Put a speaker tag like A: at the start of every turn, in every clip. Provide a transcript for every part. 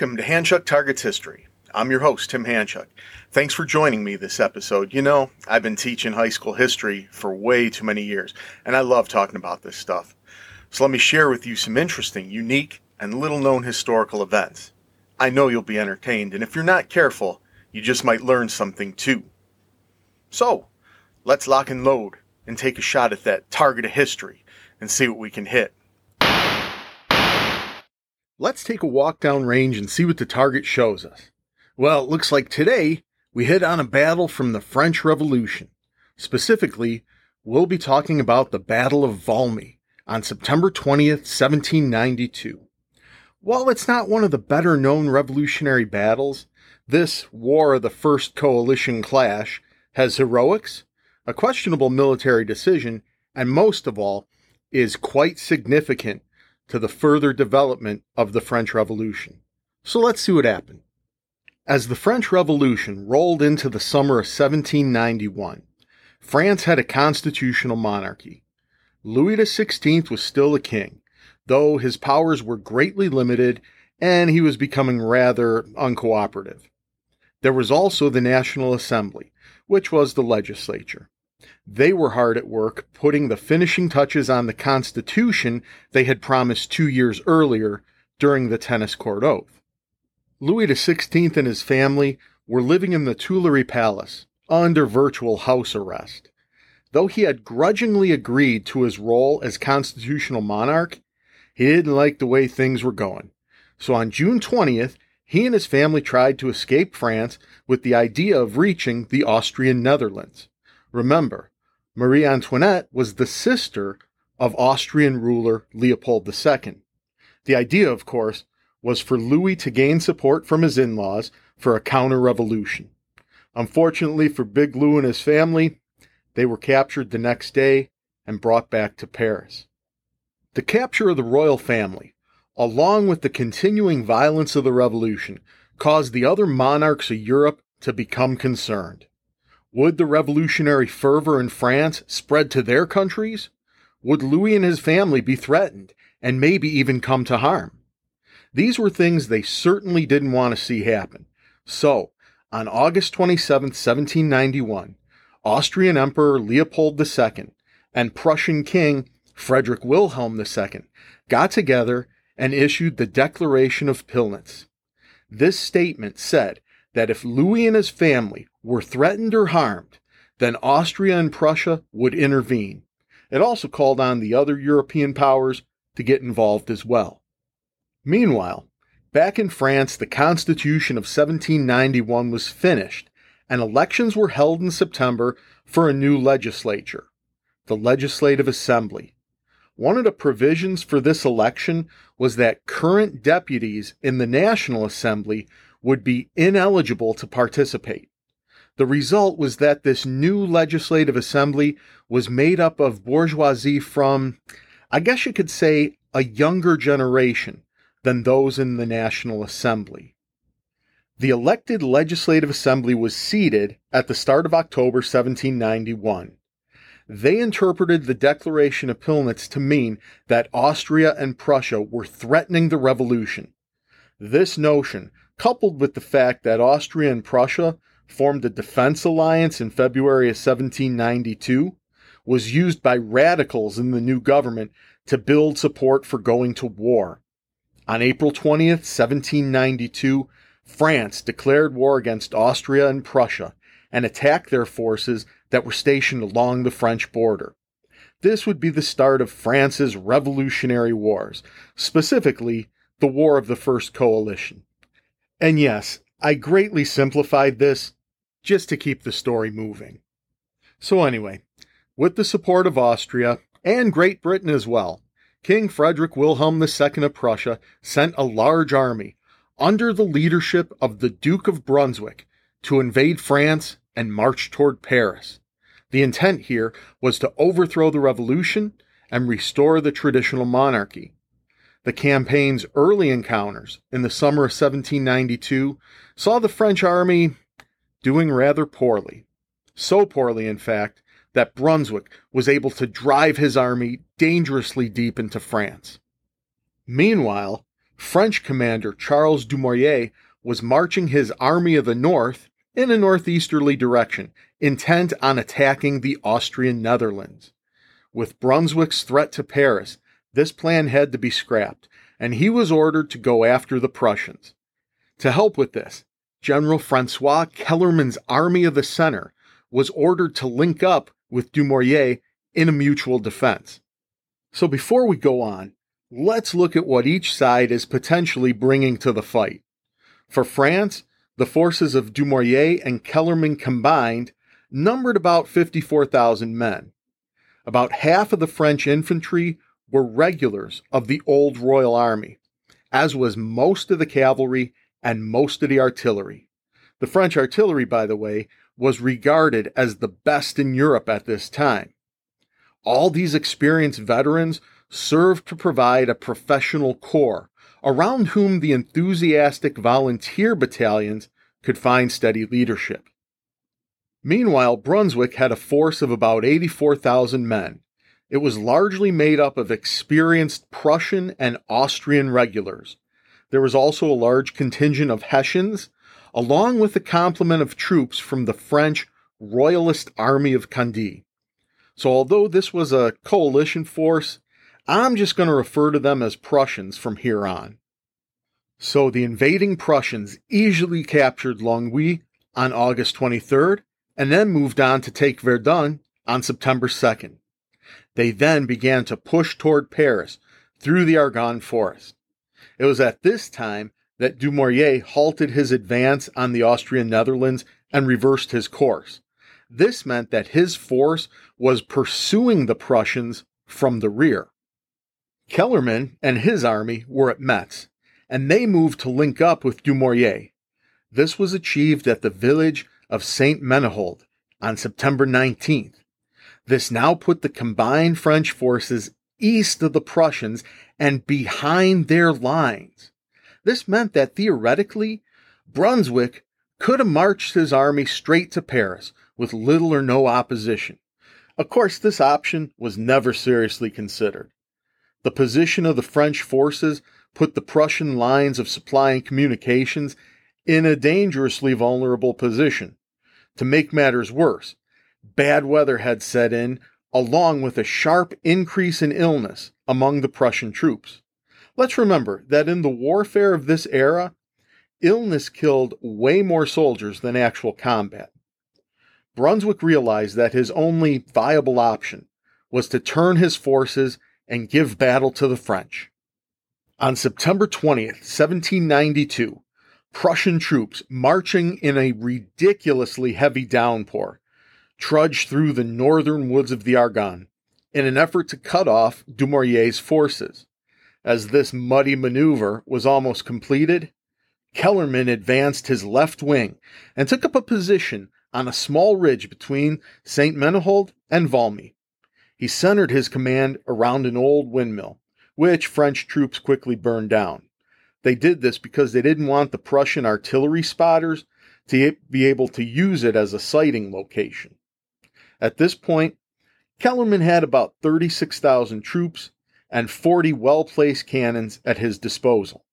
A: Welcome to Handchuck Targets History. I'm your host, Tim Handchuck. Thanks for joining me this episode. You know, I've been teaching high school history for way too many years, and I love talking about this stuff. So let me share with you some interesting, unique, and little known historical events. I know you'll be entertained, and if you're not careful, you just might learn something too. So, let's lock and load and take a shot at that target of history and see what we can hit. Let's take a walk down range and see what the target shows us. Well, it looks like today we hit on a battle from the French Revolution. Specifically, we'll be talking about the Battle of Valmy on September 20th, 1792. While it's not one of the better known revolutionary battles, this War of the First Coalition Clash has heroics, a questionable military decision, and most of all, is quite significant to the further development of the French Revolution. So let's see what happened. As the French Revolution rolled into the summer of 1791, France had a constitutional monarchy. Louis XVI was still a king, though his powers were greatly limited and he was becoming rather uncooperative. There was also the National Assembly, which was the legislature. They were hard at work putting the finishing touches on the Constitution they had promised two years earlier during the tennis court oath. Louis XVI and his family were living in the Tuileries Palace under virtual house arrest. Though he had grudgingly agreed to his role as constitutional monarch, he didn't like the way things were going. So on June 20th, he and his family tried to escape France with the idea of reaching the Austrian Netherlands. Remember, Marie Antoinette was the sister of Austrian ruler Leopold II. The idea, of course, was for Louis to gain support from his in laws for a counter revolution. Unfortunately for Big Lou and his family, they were captured the next day and brought back to Paris. The capture of the royal family, along with the continuing violence of the revolution, caused the other monarchs of Europe to become concerned. Would the revolutionary fervor in France spread to their countries? Would Louis and his family be threatened and maybe even come to harm? These were things they certainly didn't want to see happen. So, on August 27, 1791, Austrian Emperor Leopold II and Prussian King Frederick Wilhelm II got together and issued the Declaration of Pillnitz. This statement said that if Louis and his family were threatened or harmed, then Austria and Prussia would intervene. It also called on the other European powers to get involved as well. Meanwhile, back in France, the Constitution of 1791 was finished, and elections were held in September for a new legislature, the Legislative Assembly. One of the provisions for this election was that current deputies in the National Assembly would be ineligible to participate. The result was that this new legislative assembly was made up of bourgeoisie from, I guess you could say, a younger generation than those in the National Assembly. The elected Legislative Assembly was seated at the start of October 1791. They interpreted the Declaration of Pillnitz to mean that Austria and Prussia were threatening the revolution. This notion, coupled with the fact that Austria and Prussia formed a defense alliance in February of 1792, was used by radicals in the new government to build support for going to war. On April 20th, 1792, France declared war against Austria and Prussia and attacked their forces that were stationed along the French border. This would be the start of France's Revolutionary Wars, specifically the War of the First Coalition. And yes, I greatly simplified this just to keep the story moving. So, anyway, with the support of Austria and Great Britain as well, King Frederick Wilhelm II of Prussia sent a large army under the leadership of the Duke of Brunswick to invade France and march toward Paris. The intent here was to overthrow the revolution and restore the traditional monarchy. The campaign's early encounters in the summer of 1792 saw the French army doing rather poorly. So poorly, in fact, that Brunswick was able to drive his army dangerously deep into France. Meanwhile, French commander Charles Dumouriez was marching his Army of the North in a northeasterly direction, intent on attacking the Austrian Netherlands. With Brunswick's threat to Paris, this plan had to be scrapped, and he was ordered to go after the Prussians. To help with this, General Francois Kellermann's Army of the Center was ordered to link up with Dumouriez in a mutual defense. So before we go on, let's look at what each side is potentially bringing to the fight. For France, the forces of Dumouriez and Kellermann combined numbered about 54,000 men. About half of the French infantry were regulars of the old Royal Army, as was most of the cavalry and most of the artillery. The French artillery, by the way, was regarded as the best in Europe at this time. All these experienced veterans served to provide a professional corps around whom the enthusiastic volunteer battalions could find steady leadership. Meanwhile, Brunswick had a force of about 84,000 men. It was largely made up of experienced Prussian and Austrian regulars. There was also a large contingent of Hessians, along with a complement of troops from the French Royalist Army of Conde. So, although this was a coalition force, I'm just going to refer to them as Prussians from here on. So, the invading Prussians easily captured Longwy on August 23rd and then moved on to take Verdun on September 2nd. They then began to push toward Paris through the Argonne forest. It was at this time that Dumouriez halted his advance on the Austrian Netherlands and reversed his course. This meant that his force was pursuing the Prussians from the rear. Kellermann and his army were at Metz, and they moved to link up with Dumouriez. This was achieved at the village of St. Menehould on September 19th. This now put the combined French forces east of the Prussians and behind their lines. This meant that theoretically, Brunswick could have marched his army straight to Paris with little or no opposition. Of course, this option was never seriously considered. The position of the French forces put the Prussian lines of supply and communications in a dangerously vulnerable position. To make matters worse, bad weather had set in, along with a sharp increase in illness among the Prussian troops. Let's remember that in the warfare of this era, illness killed way more soldiers than actual combat. Brunswick realized that his only viable option was to turn his forces and give battle to the French. On September 20th, 1792, Prussian troops, marching in a ridiculously heavy downpour, trudged through the northern woods of the Argonne in an effort to cut off Dumouriez's forces. As this muddy maneuver was almost completed, Kellermann advanced his left wing and took up a position on a small ridge between St. Menehould and Valmy. He centered his command around an old windmill, which French troops quickly burned down. They did this because they didn't want the Prussian artillery spotters to be able to use it as a sighting location. At this point, Kellermann had about 36,000 troops and 40 well placed cannons at his disposal.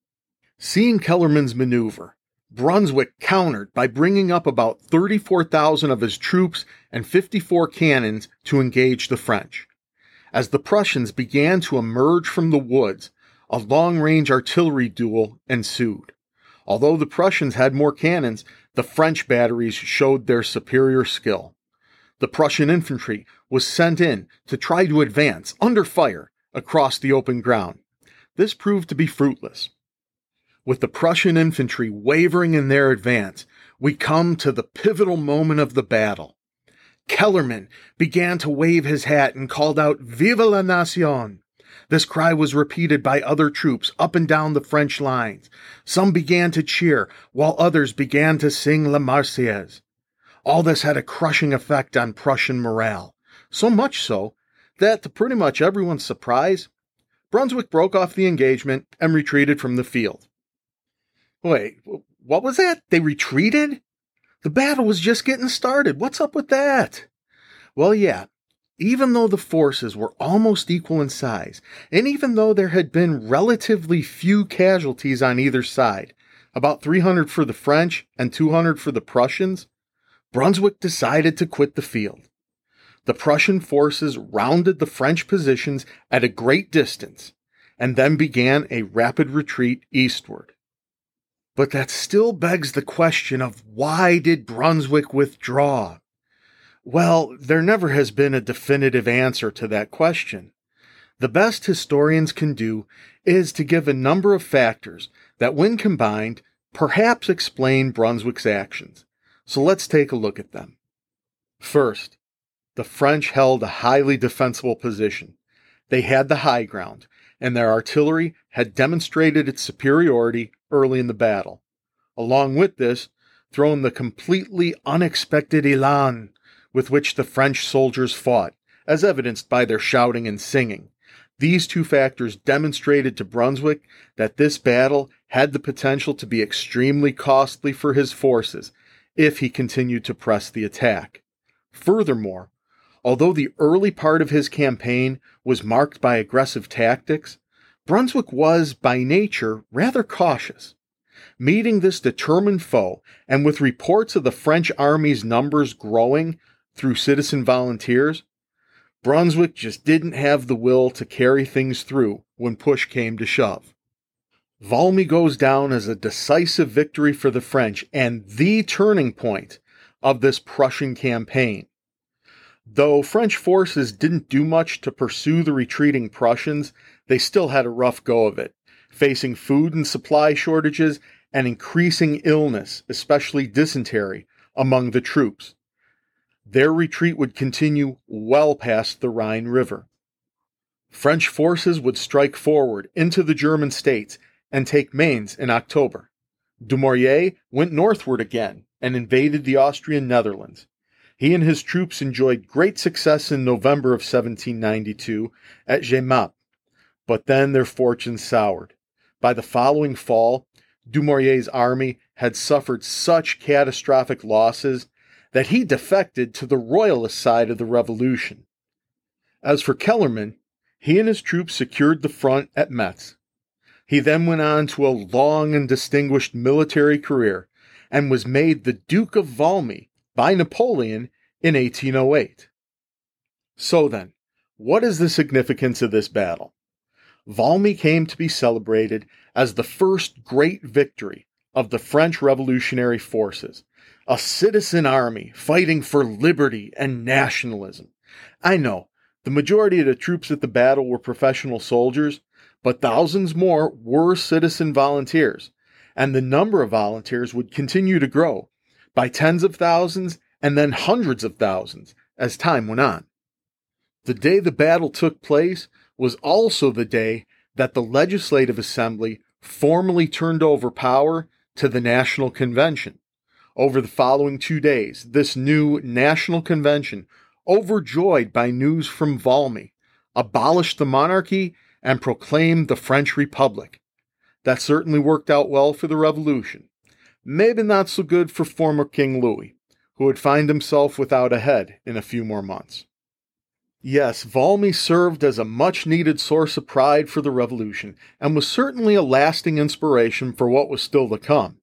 A: Seeing Kellermann's maneuver, Brunswick countered by bringing up about 34,000 of his troops and 54 cannons to engage the French. As the Prussians began to emerge from the woods, a long range artillery duel ensued. Although the Prussians had more cannons, the French batteries showed their superior skill. The Prussian infantry was sent in to try to advance under fire across the open ground. This proved to be fruitless. With the Prussian infantry wavering in their advance, we come to the pivotal moment of the battle. Kellermann began to wave his hat and called out, Vive la Nation! This cry was repeated by other troops up and down the French lines. Some began to cheer, while others began to sing La Marseillaise. All this had a crushing effect on Prussian morale. So much so that, to pretty much everyone's surprise, Brunswick broke off the engagement and retreated from the field. Wait, what was that? They retreated? The battle was just getting started. What's up with that? Well, yeah, even though the forces were almost equal in size, and even though there had been relatively few casualties on either side, about 300 for the French and 200 for the Prussians, Brunswick decided to quit the field. The Prussian forces rounded the French positions at a great distance and then began a rapid retreat eastward. But that still begs the question of why did Brunswick withdraw? Well, there never has been a definitive answer to that question. The best historians can do is to give a number of factors that, when combined, perhaps explain Brunswick's actions. So let's take a look at them. First, the French held a highly defensible position. They had the high ground, and their artillery had demonstrated its superiority early in the battle. Along with this, thrown the completely unexpected elan with which the French soldiers fought, as evidenced by their shouting and singing. These two factors demonstrated to Brunswick that this battle had the potential to be extremely costly for his forces if he continued to press the attack. Furthermore, although the early part of his campaign was marked by aggressive tactics, Brunswick was, by nature, rather cautious. Meeting this determined foe, and with reports of the French army's numbers growing through citizen volunteers, Brunswick just didn't have the will to carry things through when push came to shove. Valmy goes down as a decisive victory for the French and the turning point of this Prussian campaign. Though French forces didn't do much to pursue the retreating Prussians, they still had a rough go of it, facing food and supply shortages and increasing illness, especially dysentery, among the troops. Their retreat would continue well past the Rhine River. French forces would strike forward into the German states and take Mainz in October. Dumouriez went northward again and invaded the Austrian Netherlands. He and his troops enjoyed great success in November of 1792 at Jemappes, but then their fortunes soured. By the following fall, Dumouriez's army had suffered such catastrophic losses that he defected to the royalist side of the revolution. As for Kellermann, he and his troops secured the front at Metz. He then went on to a long and distinguished military career and was made the Duke of Valmy by Napoleon in 1808. So then, what is the significance of this battle? Valmy came to be celebrated as the first great victory of the French revolutionary forces a citizen army fighting for liberty and nationalism. I know the majority of the troops at the battle were professional soldiers, but thousands more were citizen volunteers, and the number of volunteers would continue to grow by tens of thousands and then hundreds of thousands as time went on. The day the battle took place was also the day that the Legislative Assembly formally turned over power to the National Convention. Over the following two days, this new national convention, overjoyed by news from Valmy, abolished the monarchy and proclaimed the French Republic. That certainly worked out well for the revolution. Maybe not so good for former King Louis, who would find himself without a head in a few more months. Yes, Valmy served as a much needed source of pride for the revolution and was certainly a lasting inspiration for what was still to come.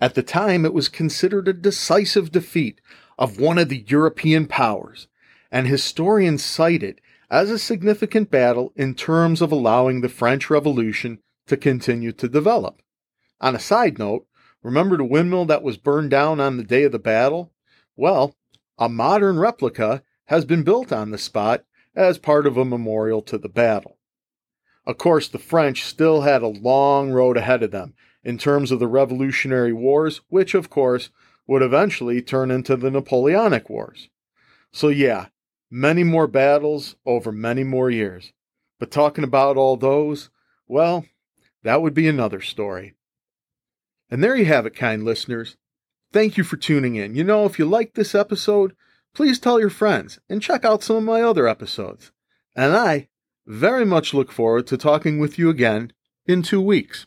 A: At the time, it was considered a decisive defeat of one of the European powers, and historians cite it as a significant battle in terms of allowing the French Revolution to continue to develop. On a side note, remember the windmill that was burned down on the day of the battle? Well, a modern replica has been built on the spot as part of a memorial to the battle. Of course, the French still had a long road ahead of them in terms of the Revolutionary Wars, which, of course, would eventually turn into the Napoleonic Wars. So, yeah, many more battles over many more years. But talking about all those, well, that would be another story. And there you have it, kind listeners. Thank you for tuning in. You know, if you liked this episode, please tell your friends and check out some of my other episodes. And I very much look forward to talking with you again in two weeks.